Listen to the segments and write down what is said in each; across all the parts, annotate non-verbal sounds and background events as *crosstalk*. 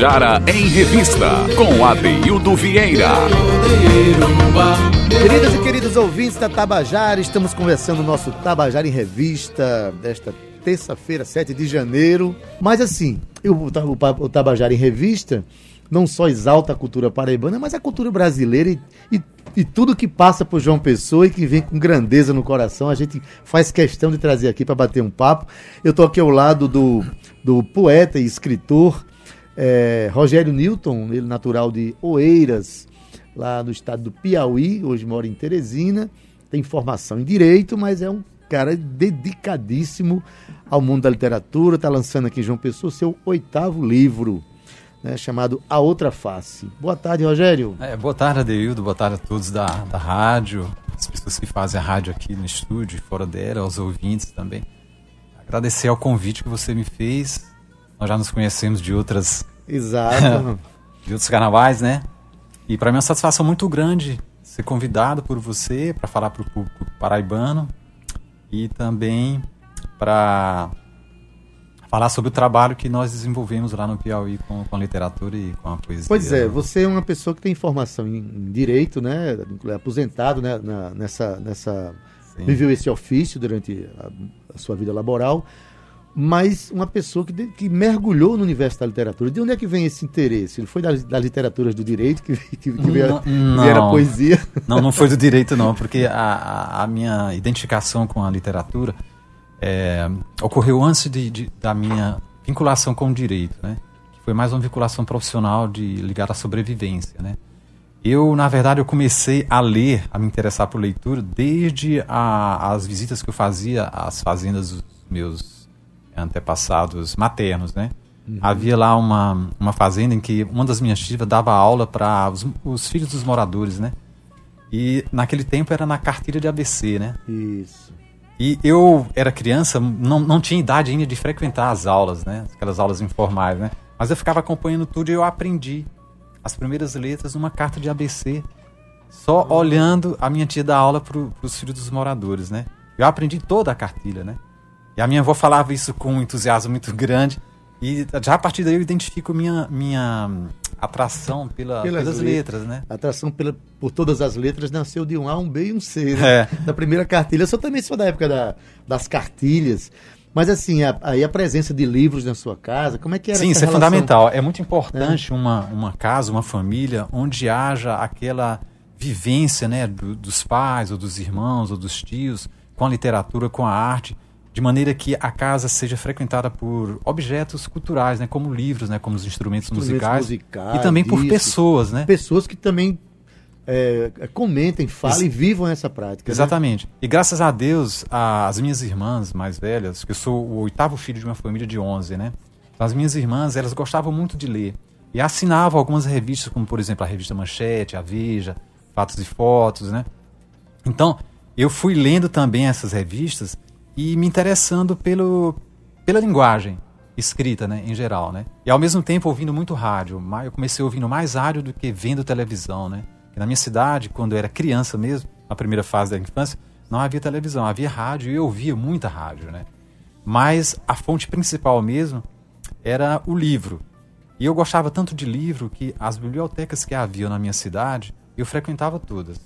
Tabajara em Revista, com Adeildo Vieira. Queridas e queridos ouvintes da Tabajara, estamos conversando o nosso Tabajara em Revista desta terça-feira, 7 de janeiro. Mas assim, o, Tabajara em Revista não só exalta a cultura paraibana, mas a cultura brasileira e, e, e, tudo que passa por João Pessoa e que vem com grandeza no coração. A gente faz questão de trazer aqui para bater um papo. Eu estou aqui ao lado do, do poeta e escritor é, Rogério Newton, ele natural de Oeiras, lá no estado do Piauí, hoje mora em Teresina, tem formação em Direito, mas é um cara dedicadíssimo ao mundo da literatura, está lançando aqui João Pessoa seu oitavo livro né, chamado A Outra Face. Boa tarde, Rogério. É, boa tarde, Adeildo. Boa tarde a todos da, da rádio, as pessoas que fazem a rádio aqui no estúdio e fora dela, aos ouvintes também. Agradecer ao convite que você me fez. Nós já nos conhecemos de outras. Exato. *laughs* de outros carnavais, né? E para mim é uma satisfação muito grande ser convidado por você para falar para o público paraibano e também para falar sobre o trabalho que nós desenvolvemos lá no Piauí com, com a literatura e com a poesia. Pois é, você é uma pessoa que tem formação em, em direito, né? Aposentado né? Na, nessa. nessa viveu esse ofício durante a, a, sua vida laboral, mas uma pessoa que, que mergulhou no universo da literatura. De onde é que vem esse interesse? Ele foi das, das literaturas do direito que, que, que, veio, não, que era poesia? Não, não foi do direito, não, porque a, a, a minha identificação com a literatura é, ocorreu antes de, de, da minha vinculação com o direito, né? Foi mais uma vinculação profissional de ligada à sobrevivência, né? Eu, na verdade, eu comecei a ler, a me interessar por leitura desde a, as visitas que eu fazia às fazendas dos meus antepassados maternos, né? Uhum. Havia lá uma, uma fazenda em que uma das minhas tias dava aula para os, os filhos dos moradores, né? E naquele tempo era na cartilha de ABC, né? Isso. E eu era criança, não, não tinha idade ainda de frequentar as aulas, né? Aquelas aulas informais, né? Mas eu ficava acompanhando tudo e eu aprendi as primeiras letras numa carta de ABC, só uhum. olhando a minha tia dar aula para os filhos dos moradores, né? Eu aprendi toda a cartilha, né? E a minha avó falava isso com um entusiasmo muito grande. E já a partir daí eu identifico minha, minha atração pela, pelas, pelas letras, né? atração pela, por todas as letras nasceu de um A, um B e um C, né? É. Da primeira cartilha. Eu sou também sou da época da, das cartilhas. Mas assim, a, aí a presença de livros na sua casa, como é que era Sim, isso relação? é fundamental. É muito importante é. Uma, uma casa, uma família, onde haja aquela vivência né, do, dos pais, ou dos irmãos, ou dos tios, com a literatura, com a arte de maneira que a casa seja frequentada por objetos culturais, né, como livros, né, como os instrumentos, instrumentos musicais, musicais, e também por pessoas, né? Pessoas que também é, comentem, falem e vivam essa prática. Né? Exatamente. Né? E graças a Deus, as minhas irmãs mais velhas, que eu sou o oitavo filho de uma família de 11, né? Então, as minhas irmãs, elas gostavam muito de ler. E assinavam algumas revistas, como por exemplo a revista Manchete, a Veja, Fatos e Fotos, né? Então, eu fui lendo também essas revistas e me interessando pelo, pela linguagem escrita, né, em geral, né? E ao mesmo tempo ouvindo muito rádio. Eu comecei ouvindo mais rádio do que vendo televisão, né? na minha cidade, quando eu era criança mesmo, na primeira fase da infância, não havia televisão, havia rádio e eu ouvia muita rádio, né? Mas a fonte principal mesmo era o livro. E eu gostava tanto de livro que as bibliotecas que havia na minha cidade, eu frequentava todas.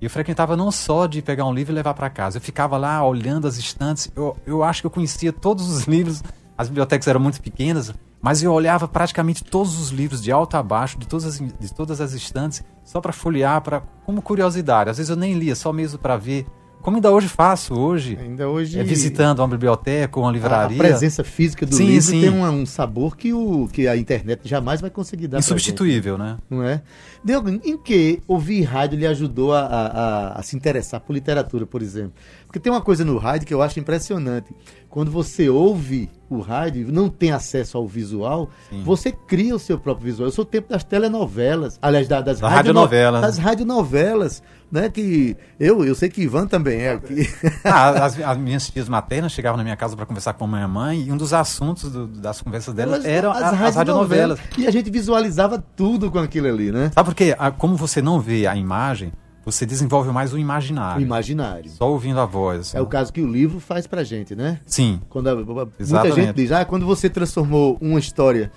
E eu frequentava não só de pegar um livro e levar para casa, eu ficava lá olhando as estantes. Eu, eu acho que eu conhecia todos os *laughs* livros, as bibliotecas eram muito pequenas, mas eu olhava praticamente todos os livros de alto a baixo, de todas as, de todas as estantes, só para folhear, pra, como curiosidade. Às vezes eu nem lia, só mesmo para ver como ainda hoje faço, hoje. Ainda hoje. É, visitando uma biblioteca, uma livraria. A presença física do sim, livro sim. tem um, um, sabor que, o, que a internet jamais vai conseguir dar. Insubstituível, gente, né? Não é? Diogo, em que ouvir rádio lhe ajudou a, a, a, se interessar por literatura, por exemplo? Porque tem uma coisa no rádio que eu acho impressionante. Quando você ouve o rádio, não tem acesso ao visual, Sim. você cria o seu próprio visual. Eu sou o tempo das telenovelas, aliás, das, das da radionovelas. Das radionovelas, né? Que eu, eu sei que Ivan também é. Que... *laughs* Ah, as, as, minhas tias maternas chegavam na minha casa para conversar com a minha mãe e um dos assuntos do, das conversas delas eram as, as radionovelas. E a gente visualizava tudo com aquilo ali, né? Sabe por quê? Como você não vê a imagem, você desenvolve mais o imaginário. O imaginário. Só ouvindo a voz. É né? o caso que o livro faz pra gente, né? Sim. Quando a, muita gente diz, ah, quando você transformou uma história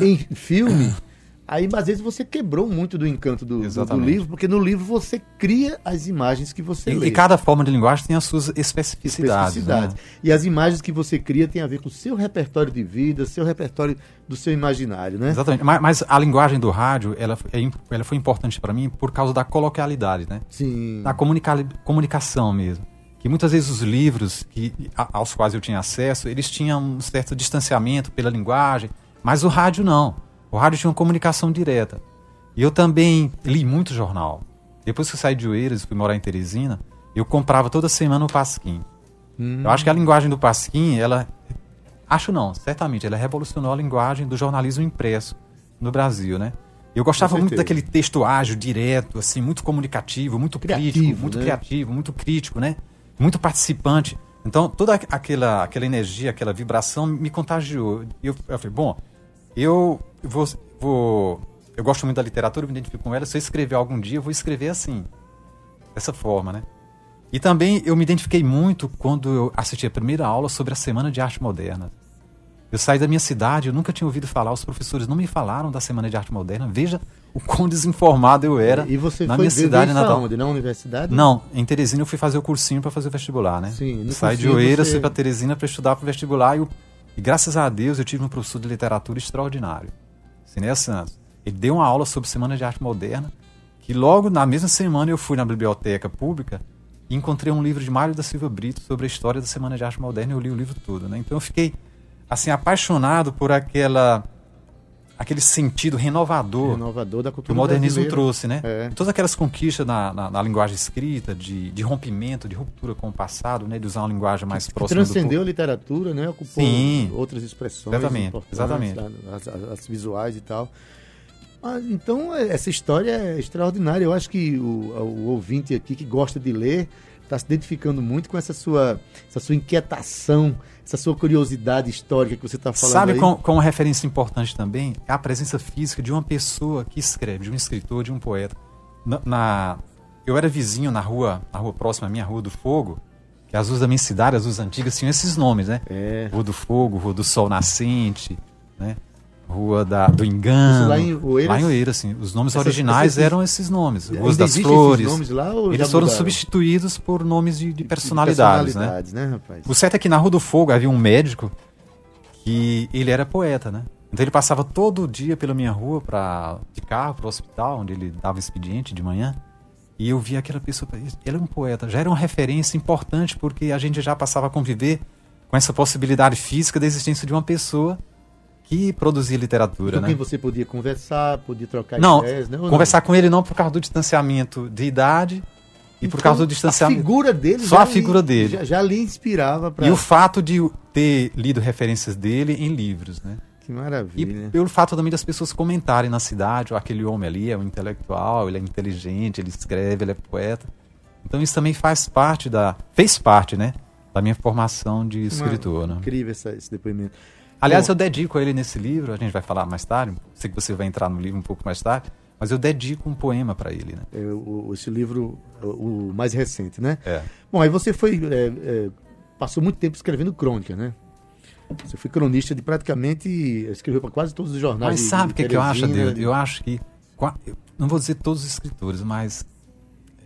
em filme, aí às vezes você quebrou muito do encanto do, do, livro, porque no livro você cria as imagens que você E, lê. e cada forma de linguagem tem as suas especificidades. especificidades. né? E as imagens que você cria têm a ver com o seu repertório de vida, seu repertório do seu imaginário, né? Exatamente. Mas, mas a linguagem do rádio, ela, é ela foi importante para mim por causa da coloquialidade, né? Sim. Da comunica comunicação mesmo. Que muitas vezes os livros que, aos quais eu tinha acesso, eles tinham um certo distanciamento pela linguagem, mas o rádio não. O rádio tinha uma comunicação direta. E eu também li muito jornal. Depois que eu saí de Oeiras e fui morar em Teresina, eu comprava toda semana o Pasquim. Hum. Eu acho que a linguagem do Pasquim, ela. Acho não, certamente, ela revolucionou a linguagem do jornalismo impresso no Brasil, né? Eu gostava muito daquele texto ágil, direto, assim, muito comunicativo, muito Criativo, crítico, muito né? criativo, muito crítico, né? Muito participante. Então, toda aqu- aquela, aquela energia, aquela vibração me contagiou. E eu, eu falei, bom, eu vou, vou. Eu gosto muito da literatura, me identifico com ela. Se eu escrever algum dia, eu vou escrever assim. Dessa forma, né? E também eu me identifiquei muito quando eu assisti a primeira aula sobre a Semana de Arte Moderna. Eu saí da minha cidade, eu nunca tinha ouvido falar, os professores não me falaram da Semana de Arte Moderna. Veja o quão desinformado eu era E você na minha cidade natal. aonde? Na universidade? Não, em Teresina eu fui fazer o cursinho para fazer o vestibular, né? Sim, no Saí de Oeiras, você- fui para Teresina para estudar para o vestibular e, eu- e graças a Deus eu tive um professor de literatura extraordinário, Cinéas Santos. Ele deu uma aula sobre Semana de Arte Moderna, que logo na mesma semana eu fui na biblioteca pública e encontrei um livro de Mário da Silva Brito sobre a história da Semana de Arte Moderna e eu li o livro todo, né? Então eu fiquei assim apaixonado por aquela aquele sentido renovador Renovador da que cultura o modernismo brasileira. trouxe, né? É. Todas aquelas conquistas na, na, na linguagem escrita, de, de rompimento, de ruptura com o passado, né? De usar uma linguagem mais Que próxima do transcendeu a literatura, né? Ocupou Sim. outras expressões Exatamente, exatamente. tá? As, as- as visuais e tal. Mas, então, é- essa história é extraordinária. Eu acho que o, o ouvinte aqui que gosta de ler está se identificando muito com essa sua, essa sua inquietação, essa sua curiosidade histórica que você está falando Sabe aí. com, com uma referência importante também? É a presença física de uma pessoa que escreve, de um escritor, de um poeta. Na, na- eu era vizinho na rua, na rua próxima à minha Rua do Fogo, que as ruas da minha cidade, as ruas antigas, tinham esses nomes, né? É. Rua do Fogo, Rua do Sol Nascente, né? Rua da, do Engano. Isso lá em Oeiras? Lá em Oeiras, sim. Os nomes Essas- originais eram esses nomes. Ruas das Flores. nomes lá Eles foram substituídos por nomes de, de De personalidades, né? personalidades, né, rapaz? O certo é que na Rua do Fogo havia um médico que ele era poeta, né? Então ele passava todo dia pela minha rua pra, de carro para o hospital, onde ele dava expediente de manhã. E eu via aquela pessoa, ele é um poeta, já era uma referência importante porque a gente já passava a conviver com essa possibilidade física da existência de uma pessoa que produzia literatura, Com né? quem você podia conversar, podia trocar Não, ideias, né? ou não? conversar com ele não por causa do distanciamento de idade e por Então, causa do A distanciamento. figura dele Só a figura lhe, dele. Já, já lhe inspirava para. E o fato de ter lido referências dele em livros, né? Que E maravilha. pelo fato também das pessoas comentarem na cidade, "Ó, aquele homem ali é um intelectual, ele é inteligente, ele escreve, ele é poeta. Então isso também faz parte da. fez parte, né? Da minha formação de escritor, né? Incrível essa- esse depoimento. Aliás, eu dedico a ele nesse livro, a gente vai falar mais tarde, sei que você vai entrar no livro um pouco mais tarde, mas eu dedico um poema para ele, né? é, o- esse livro, o, mais recente, né? É. Bom, aí você foi. é, é, passou muito tempo escrevendo crônica, né? Você foi cronista de praticamente. Escreveu para quase todos os jornais. Mas de- sabe o que, que eu acho, Deus? de- Eu acho que. eu não vou dizer todos os escritores, mas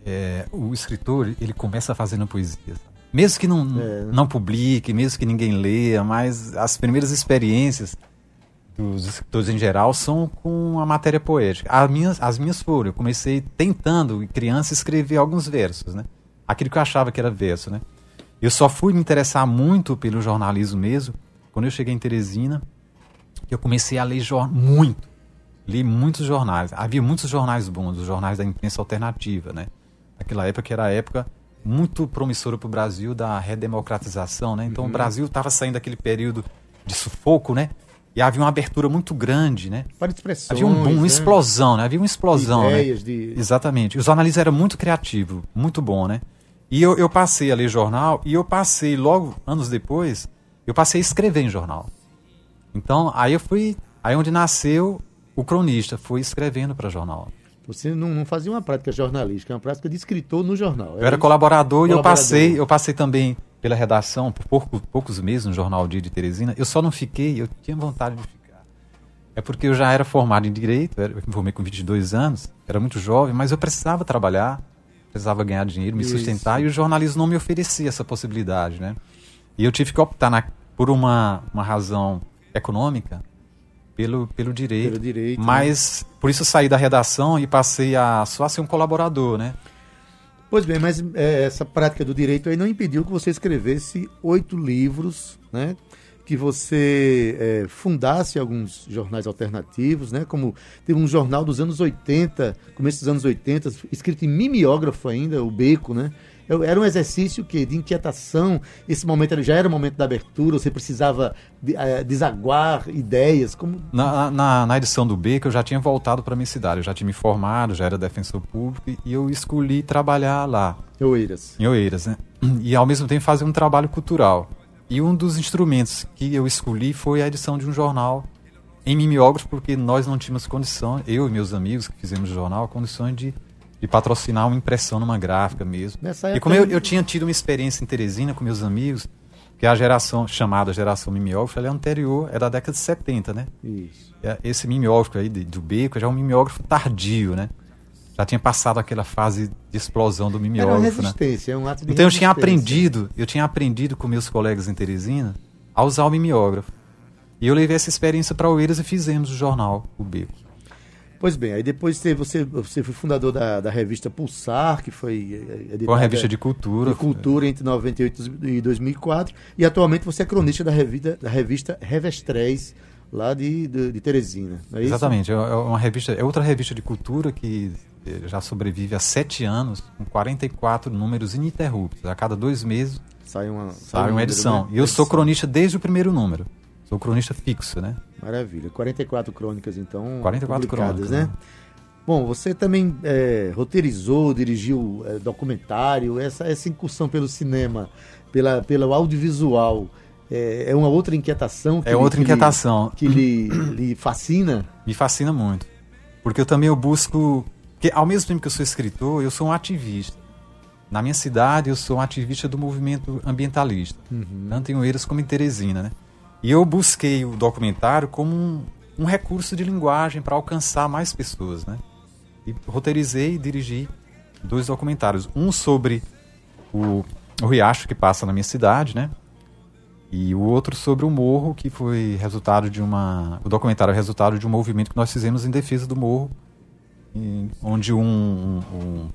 é, o escritor ele começa fazendo poesia. sabe? Mesmo que não, É. não publique, mesmo que ninguém leia, mas as primeiras experiências dos escritores em geral são com a matéria poética. As minhas, as minhas foram. Eu comecei tentando, criança, escrever alguns versos, né? Aquilo que eu achava que era verso, né? Eu só fui me interessar muito pelo jornalismo mesmo quando eu cheguei em Teresina, que eu comecei a ler muito. Li muitos jornais. Havia muitos jornais bons, os jornais da imprensa alternativa, né? Naquela época que era a época muito promissora para o Brasil da redemocratização, né? Então o Brasil estava saindo daquele período de sufoco, né? E havia uma abertura muito grande, né? Para expressões. Havia um boom, uma né? explosão, né? Havia uma explosão, né? Ideias de. Exatamente. Os jornalistas eram muito criativos, muito bom, né? E eu, eu passei a ler jornal e eu passei, logo, anos depois, eu passei a escrever em jornal. Então, aí eu fui. Aí onde nasceu o cronista, fui escrevendo para jornal. Você não, não fazia uma prática jornalística, é uma prática de escritor no jornal. Eu era colaborador, e eu passei, eu passei também pela redação por pouco- poucos meses no Jornal Dia de Teresina. Eu só não fiquei, eu tinha vontade de ficar. é porque eu já era formado em Direito, eu me formei com 22 anos, era muito jovem, mas eu precisava trabalhar, precisava ganhar dinheiro, me Isso. sustentar, e o jornalismo não me oferecia essa possibilidade, né? E eu tive que optar na- por uma, uma razão econômica pelo, pelo direito. Pelo direito, né? Mas, por isso saí da redação e passei a só a ser um colaborador, né? Pois bem, mas é, essa prática do direito aí não impediu que você escrevesse oito livros, né? Que você é, fundasse alguns jornais alternativos, né? Como teve um jornal dos anos 80, começo dos anos 80, escrito em mimeógrafo ainda, o Beco, né? Eu- Era um exercício que de inquietação. Esse momento já era o momento da abertura. Você precisava de- eh, desaguar ideias. Como Na, na, na edição do B, que eu já tinha voltado para minha cidade, eu já tinha me formado, já era defensor público, e eu escolhi trabalhar lá. Oeiras. em Oeiras, né? *clears throat* E ao mesmo tempo fazer um trabalho cultural. E um dos instrumentos que eu escolhi foi a edição de um jornal em mimeógrafo, porque nós não tínhamos condição, eu e meus amigos que fizemos o jornal, condições de, de patrocinar uma impressão numa gráfica mesmo. Nessa E época como eu, eu tinha tido uma experiência em Teresina com meus amigos, que a geração chamada geração mimeógrafo, ela é anterior, é da década de 70, né? Isso. É, Esse mimeógrafo aí de- do Beco já é um mimeógrafo tardio, né? Já tinha passado aquela fase de explosão do Era uma mimeógrafo, né? resistência, é um ato de Então eu tinha aprendido, eu tinha aprendido com meus colegas em Teresina a usar o mimeógrafo. E eu levei essa experiência para Oeiras e fizemos o jornal, o Beco. Pois bem, aí depois você, você, foi fundador da, da revista Pulsar, que foi eh, editada Foi uma revista de cultura. de cultura entre 98 e 2004, e atualmente você é cronista da revista, da revista Revestréis, lá de, de, de Teresina. é? Exatamente, é é uma revista, é outra revista de cultura que eh, já sobrevive há sete anos, com 44 números ininterruptos. A cada dois meses Sai uma, sai um uma edição. né? E eu sou cronista desde o primeiro número. Sou cronista fixo, né? Maravilha. 44 crônicas, então. 44 publicadas, crônicas, né? né? Bom, você também é, roteirizou, dirigiu é, documentário, essa, essa incursão pelo cinema, pela, pelo audiovisual, é, é uma outra inquietação. que É outra que lhe- inquietação. que lhe, lhe fascina. Me fascina muito. Porque eu também eu busco. Porque ao mesmo tempo que eu sou escritor, eu sou um ativista. Na minha cidade, eu sou um ativista do movimento ambientalista, tanto em Oeiras como em Teresina, né? E eu busquei o documentário como um, um recurso de linguagem para alcançar mais pessoas, né? E roteirizei e dirigi dois documentários. Um sobre o, o riacho que passa na minha cidade, né? E o outro sobre o morro, que foi resultado de uma. O documentário é resultado de um movimento que nós fizemos em defesa do morro, onde um, um- um-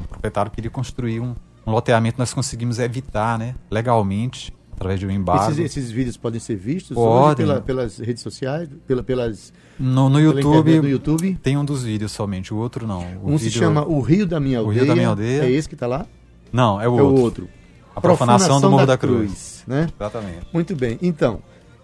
um proprietário queria construir um, um loteamento, nós conseguimos evitar, né, legalmente, através de um embargo. Esses, esses vídeos podem ser vistos Podem. pela- pelas redes sociais, pela, pelas, No, no pela YouTube, YouTube. tem um dos vídeos somente, o outro não. O Um se vídeo- chama O Rio da Minha O Aldeia. Rio da Minha Aldeia. É esse que está lá? Não, é o é outro. o outro. A profanação, do Morro da, Cruz. né? Exatamente. Muito bem. Então,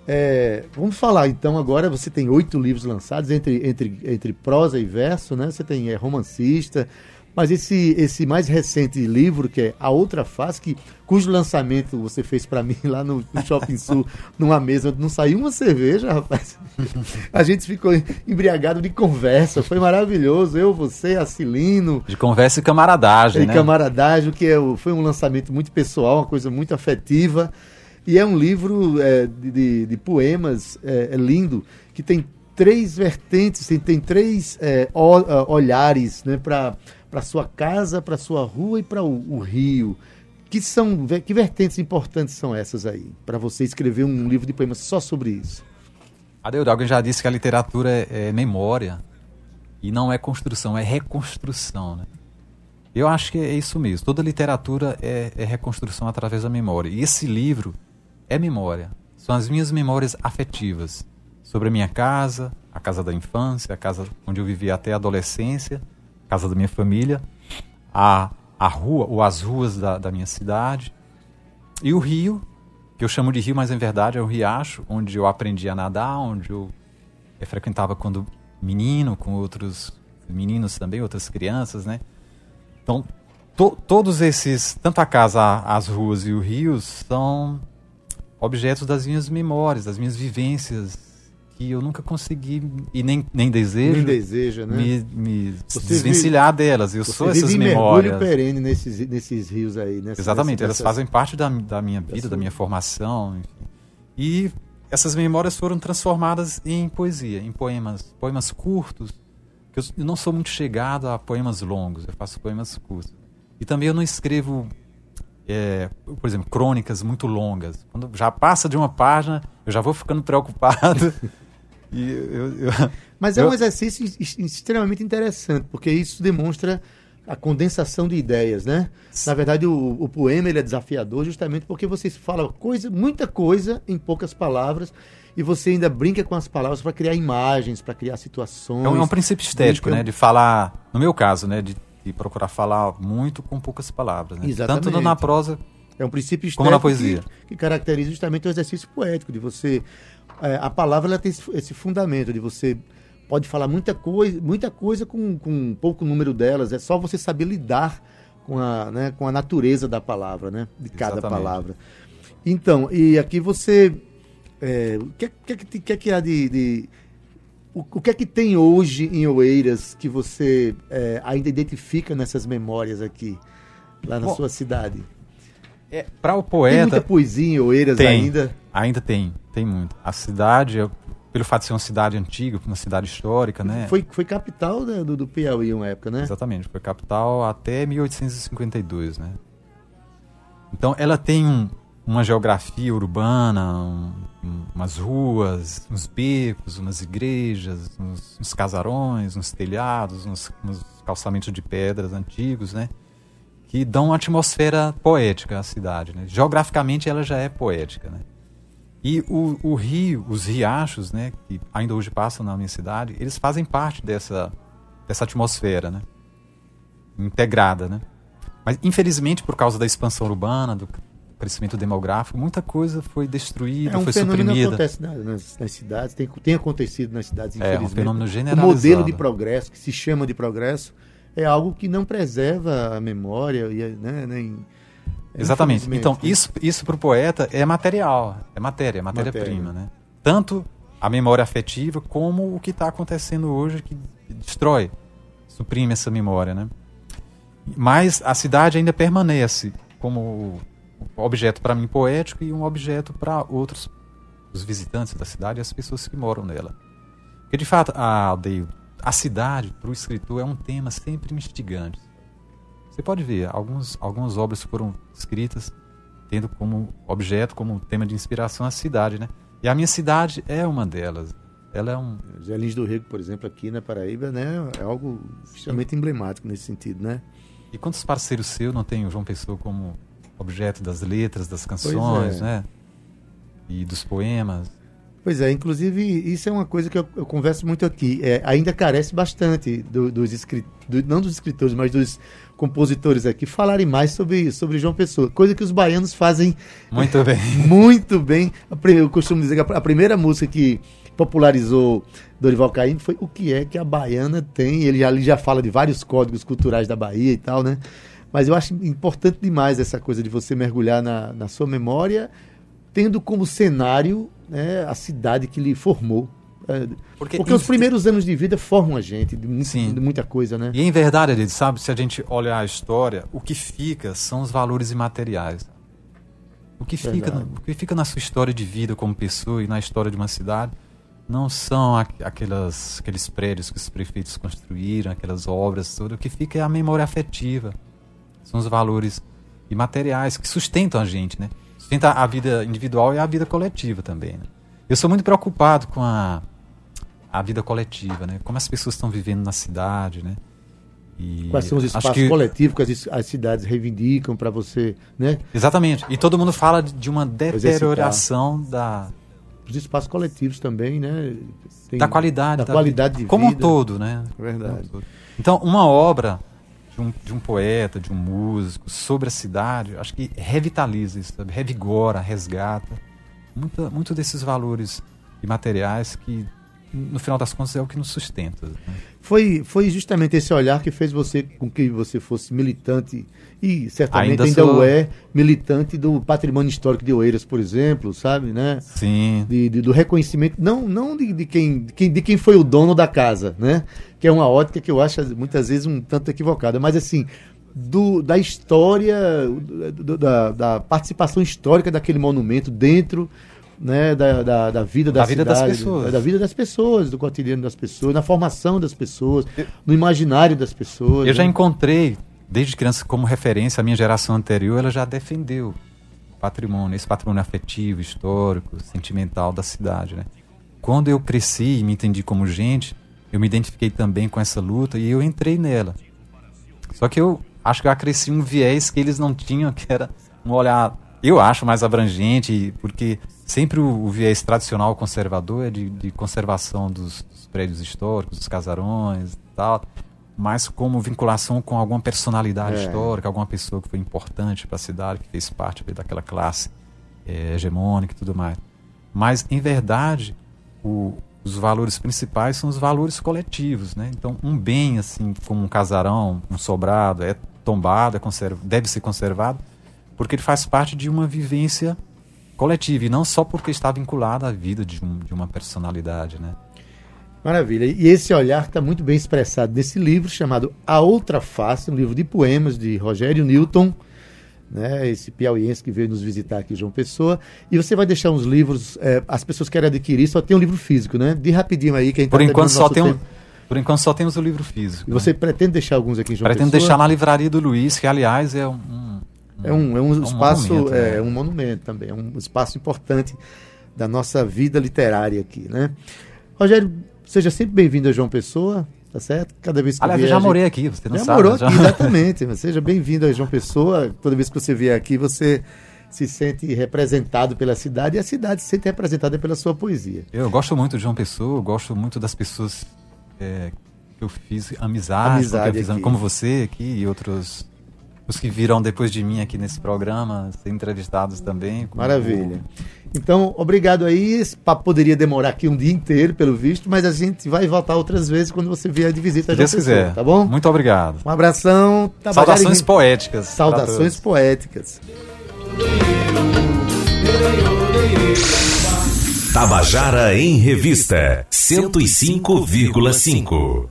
é, vamos falar então agora. Você tem oito livros lançados entre, entre, entre prosa e verso, né? Você tem é, romancista, mas esse, esse mais recente livro que é A Outra Face, que, cujo lançamento você fez para mim lá no, no Shopping Sul, *laughs* numa mesa onde não saiu uma cerveja, rapaz. A gente ficou embriagado de conversa, foi maravilhoso. Eu, você, Acilino, De conversa e camaradagem, e né? camaradagem, que é, foi um lançamento muito pessoal, uma coisa muito afetiva. E é um livro é, de, de- poemas é, é lindo, que tem três vertentes, tem, tem três é, ah, olhares né, para a sua casa, para sua rua e para o, o rio. Que, são, que vertentes importantes são essas aí, para você escrever um livro de poemas só sobre isso? Adeudo, alguém já disse que a literatura é, é memória e não é construção, é reconstrução, né? Eu acho que é isso mesmo. Toda literatura é, é reconstrução através da memória. E esse livro é memória. São as minhas memórias afetivas sobre a minha casa, a casa da infância, a casa onde eu vivi até a adolescência, casa da minha família, a, a rua ou as ruas da, da minha cidade e o rio, que eu chamo de rio, mas em verdade é o riacho, onde eu aprendi a nadar, onde eu, eu frequentava quando menino, com outros meninos também, outras crianças, né? Então, to- todos esses, tanto a casa, as ruas e o rio, são objetos das minhas memórias, das minhas vivências, que eu nunca consegui e nem, nem desejo Nem deseja, né? me, me desvencilhar delas. Eu sou vive essas em memórias. perene nesses, nesses rios aí. Nessa, Exatamente, nessa- elas nessas- fazem parte da, da minha vida, da minha formação. enfim. E essas memórias foram transformadas em poesia, em poemas, poemas curtos. Que eu, eu não sou muito chegado a poemas longos, eu faço poemas curtos. E também eu não escrevo, é, por exemplo, crônicas muito longas. Quando já passa de uma página, eu já vou ficando preocupado. *laughs* e eu, eu, *laughs* Mas é eu- um exercício extremamente interessante, porque isso demonstra a condensação de ideias, né? Na verdade, o, o poema ele é desafiador justamente porque você fala coisa, muita coisa em poucas palavras e você ainda brinca com as palavras para criar imagens, para criar situações. É um, é um princípio estético, Brinca- né? De falar, no meu caso, né? De, de procurar falar muito com poucas palavras. Né? Exatamente. Tanto na prosa. É um princípio Como na estético poesia. Que, que caracteriza justamente o exercício poético, de você. É, a palavra ela tem esse, esse fundamento, de você pode falar muita coisa, muita coisa com, com um pouco número delas, é só você saber lidar com a, né, com a natureza da palavra, né? De cada Exatamente. palavra. Então, e aqui você. é, o que, que, que, que, que há de. de- o, o que é que tem hoje em Oeiras que você é, ainda identifica nessas memórias aqui, lá na Bom, sua cidade? É, Para o Tem muita poeta. poesia em Oeiras Tem. ainda. Ainda tem, tem muito. A cidade, pelo fato de ser uma cidade antiga, uma cidade histórica, né? Foi, foi capital né, do, do Piauí uma época, né? Exatamente, foi capital até 1852, né? Então ela tem um- uma geografia urbana, um- um- umas ruas, uns becos, umas igrejas, uns, uns casarões, uns telhados, uns, uns calçamentos de pedras antigos, né? Que dão uma atmosfera poética à cidade, né? Geograficamente ela já é poética, né? E o, o rio, os riachos, né, que ainda hoje passam na minha cidade, eles fazem parte dessa, dessa atmosfera, né? Integrada, né? Mas, infelizmente, por causa da expansão urbana, do crescimento demográfico, muita coisa foi destruída, É um foi fenômeno que suprimida. acontece na- nas, nas cidades, tem, tem acontecido nas cidades, É, um infelizmente. fenômeno O generalizado. modelo de progresso, que se chama de progresso, é algo que não preserva a memória, e, né, nem... Exatamente. infelizmente, Então, isso, isso para o poeta é material, é matéria, é matéria-prima, né? Tanto a memória afetiva como o que está acontecendo hoje que destrói, suprime essa memória, né? Mas a cidade ainda permanece como objeto para mim poético e um objeto para outros, os visitantes da cidade e as pessoas que moram nela. Porque, de fato, a aldeia, a cidade, para o escritor, é um tema sempre instigante. Você pode ver, alguns, algumas obras foram escritas tendo como objeto, como tema de inspiração a cidade, né? E a minha cidade é uma delas. Ela é um. Zé Lins do Rego, por exemplo, aqui na Paraíba, né, é algo extremamente emblemático nesse sentido, né? E quantos parceiros seus não tem o João Pessoa como objeto das letras, das canções, é. né? E dos poemas. Pois é, inclusive isso é uma coisa que eu, eu converso muito aqui. É, ainda carece bastante do- dos escritores, não dos escritores, mas dos compositores aqui falarem mais sobre, sobre João Pessoa. Coisa que os baianos fazem Muito bem. *laughs* muito bem. Eu costumo dizer que a a primeira música que popularizou Dorival Caymmi foi O que é que a baiana tem. Ele já, ele já fala de vários códigos culturais da Bahia e tal, né? Mas eu acho importante demais essa coisa de você mergulhar na, na sua memória, tendo como cenário né, a cidade que lhe formou. É, Porque, Porque os primeiros anos de vida formam a gente de, muito- de muita coisa, né? E em verdade, ele sabe, se a gente olhar a história, o que fica são os valores imateriais. O que, fica, o que fica na sua história de vida como pessoa e na história de uma cidade não são aqu- aquelas, aqueles prédios que os prefeitos construíram, aquelas obras todas. O que fica é a memória afetiva. São os valores imateriais que sustentam a gente, né? Sustenta a vida individual e a vida coletiva também. né? Eu sou muito preocupado com a, a vida coletiva, né? Como as pessoas estão vivendo na cidade, né? E Quais são os espaços que- coletivos que as, as cidades reivindicam para você, né? Exatamente. E todo mundo fala de- uma deterioração da, Os espaços coletivos também, né? Tem- da qualidade, da qualidade vida, de como um vida. todo, né? Verdade. Como um todo. Então, uma obra de um, de um poeta, de um músico sobre a cidade, acho que revitaliza isso, sabe? revigora, resgata muita, muito desses valores imateriais que, no final das contas, é o que nos sustenta. né? Foi, foi justamente esse olhar que fez você com que você fosse militante e certamente Ainda ainda, sou. o é militante do patrimônio histórico de Oeiras, por exemplo, sabe, né? Sim. De, de- do reconhecimento, não, não de, de quem, de, quem, de quem foi o dono da casa, né? Que é uma ótica que eu acho muitas vezes um tanto equivocada, mas assim, do, da história, do- da, da participação histórica daquele monumento dentro né, da, da, da vida da, Da vida das cidade, pessoas. Da, da vida das pessoas, do cotidiano das pessoas, na formação das pessoas, no imaginário das pessoas. Eu já né? encontrei, desde criança, como referência, a minha geração anterior, ela já defendeu o patrimônio, esse patrimônio afetivo, histórico, sentimental da cidade, né? Quando eu cresci e me entendi como gente, eu me identifiquei também com essa luta e eu entrei nela. Só que eu acho que eu acresci um viés que eles não tinham, *laughs* que era um olhar, eu acho, mais abrangente, porque sempre o, o viés tradicional conservador é de, de conservação dos, dos prédios históricos, dos casarões e tal, mas como vinculação com alguma personalidade É. histórica, alguma pessoa que foi importante para a cidade, que fez parte daquela classe eh, hegemônica e tudo mais. Mas, em verdade, o- os valores principais são os valores coletivos, né? Então, um bem assim como um casarão, um sobrado, é tombado, é deve ser conservado, porque ele faz parte de uma vivência coletiva e não só porque está vinculado à vida de, um- de uma personalidade, né? Maravilha. E esse olhar está muito bem expressado nesse livro chamado A Outra Face, um livro de poemas de Rogério Newton, né, esse piauiense que veio nos visitar aqui, João Pessoa. E você vai deixar uns livros, eh, as pessoas querem adquirir, só tem um livro físico, né? De rapidinho aí, quem Por tá enquanto só tem um, tempo. por enquanto só temos o livro físico. E né? você pretende deixar alguns aqui em João Pretendo Pessoa? deixar na livraria do Luiz, que aliás é um, um- É um, é um espaço, monumento, é né? um monumento também, é um espaço importante da nossa vida literária aqui, né? Rogério, seja sempre bem-vindo a João Pessoa, tá certo? Cada vez que Aliás, eu vier, já a gente- morei aqui, você não já sabe. morou já- aqui, exatamente. *laughs* Seja bem-vindo a João Pessoa. Toda vez que você vier aqui, você se sente representado pela cidade e a cidade se sente representada pela sua poesia. Eu gosto muito de João Pessoa, eu gosto muito das pessoas é, que eu fiz amizade, Amizade eu fiz- como você aqui e outros os que virão depois de mim aqui nesse programa, ser entrevistados também. Maravilha. Então, obrigado aí. Esse papo poderia demorar aqui um dia inteiro, pelo visto, mas a gente vai voltar outras vezes quando você vier de visita Se Deus quiser. tá bom? Muito obrigado. Um abração. Tabajara Saudações poéticas. Saudações poéticas. Tabajara em Revista 105,5.